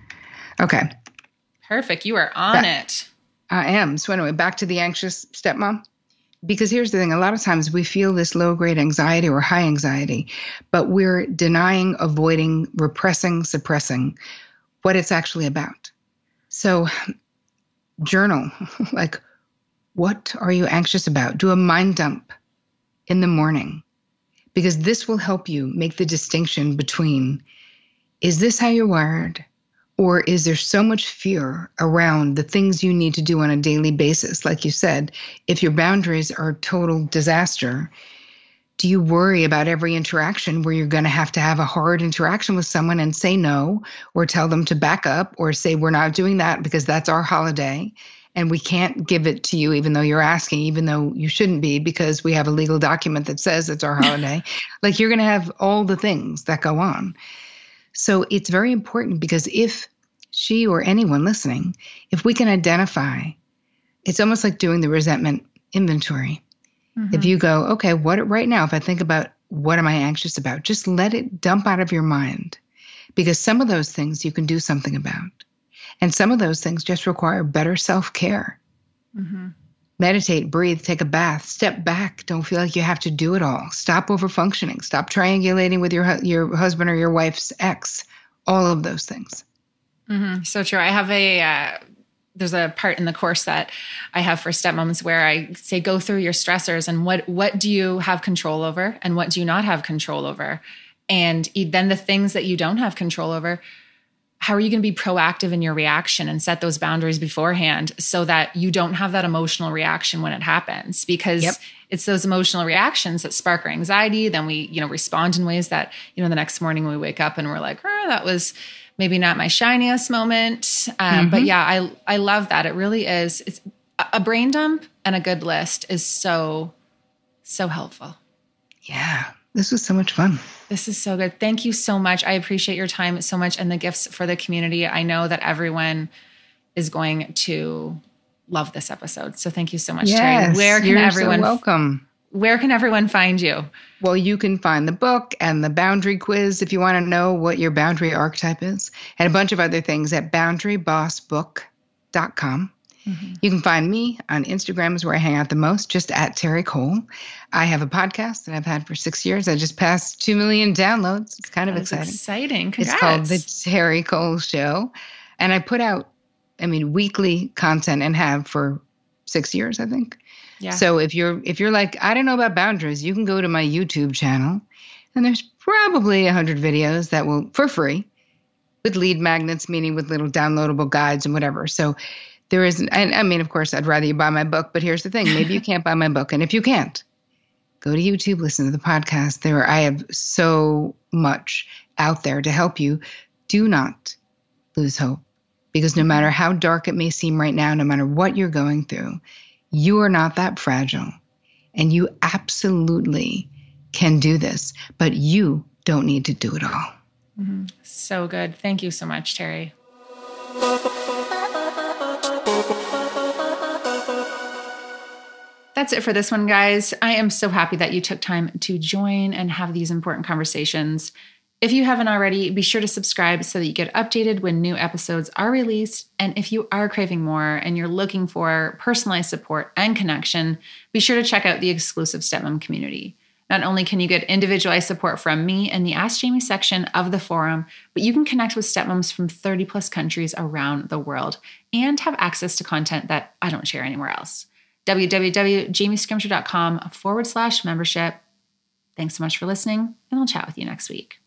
Speaker 2: okay.
Speaker 1: Perfect. You are on it.
Speaker 2: I am. So anyway, back to the anxious stepmom. Because here's the thing a lot of times we feel this low grade anxiety or high anxiety, but we're denying, avoiding, repressing, suppressing what it's actually about. So, journal like, what are you anxious about? Do a mind dump in the morning because this will help you make the distinction between is this how you're wired? Or is there so much fear around the things you need to do on a daily basis? Like you said, if your boundaries are total disaster, do you worry about every interaction where you're going to have to have a hard interaction with someone and say no, or tell them to back up, or say, we're not doing that because that's our holiday? And we can't give it to you, even though you're asking, even though you shouldn't be, because we have a legal document that says it's our holiday. like you're going to have all the things that go on. So it's very important because if she or anyone listening, if we can identify, it's almost like doing the resentment inventory. Mm-hmm. If you go, okay, what right now, if I think about what am I anxious about, just let it dump out of your mind because some of those things you can do something about. And some of those things just require better self care. Mm-hmm. Meditate, breathe, take a bath, step back. Don't feel like you have to do it all. Stop over functioning. Stop triangulating with your, your husband or your wife's ex. All of those things.
Speaker 1: Mm-hmm. So true. I have a uh, there's a part in the course that I have for stepmoms where I say go through your stressors and what what do you have control over and what do you not have control over, and then the things that you don't have control over. How are you going to be proactive in your reaction and set those boundaries beforehand so that you don't have that emotional reaction when it happens? Because yep. it's those emotional reactions that spark our anxiety. Then we, you know, respond in ways that, you know, the next morning we wake up and we're like, oh, that was, maybe not my shiniest moment. Um, mm-hmm. But yeah, I I love that. It really is. It's a brain dump and a good list is so so helpful.
Speaker 2: Yeah, this was so much fun.
Speaker 1: This is so good. Thank you so much. I appreciate your time so much and the gifts for the community. I know that everyone is going to love this episode. So thank you so much, yes, Terri. Where can everyone
Speaker 2: so welcome?
Speaker 1: where can everyone find you?
Speaker 2: Well, you can find the book and the boundary quiz if you want to know what your boundary archetype is, and a bunch of other things at boundarybossbook.com. Mm-hmm. You can find me on Instagram, is where I hang out the most, just at Terri Cole. I have a podcast that I've had for six years. I just passed two million downloads. It's kind of exciting.
Speaker 1: Exciting. Congrats.
Speaker 2: It's called The Terri Cole Show. And I put out, I mean, weekly content and have for six years, I think. Yeah. So if you're if you're like I don't know about boundaries, you can go to my YouTube channel, and there's probably a hundred videos that will for free, with lead magnets, meaning with little downloadable guides and whatever. So there is, and I mean, of course, I'd rather you buy my book, but here's the thing: maybe you can't buy my book, and if you can't, go to YouTube, listen to the podcast. There, I have so much out there to help you. Do not lose hope, because no matter how dark it may seem right now, no matter what you're going through you are not that fragile. And you absolutely can do this, but you don't need to do it all.
Speaker 1: Mm-hmm. So good. Thank you so much, Terri. That's it for this one, guys. I am so happy that you took time to join and have these important conversations. If you haven't already, be sure to subscribe so that you get updated when new episodes are released. And if you are craving more and you're looking for personalized support and connection, be sure to check out the exclusive Stepmom community. Not only can you get individualized support from me in the Ask Jamie section of the forum, but you can connect with stepmoms from 30 plus countries around the world and have access to content that I don't share anywhere else. www.jamiescrimgeour.com forward slash membership. Thanks so much for listening, and I'll chat with you next week.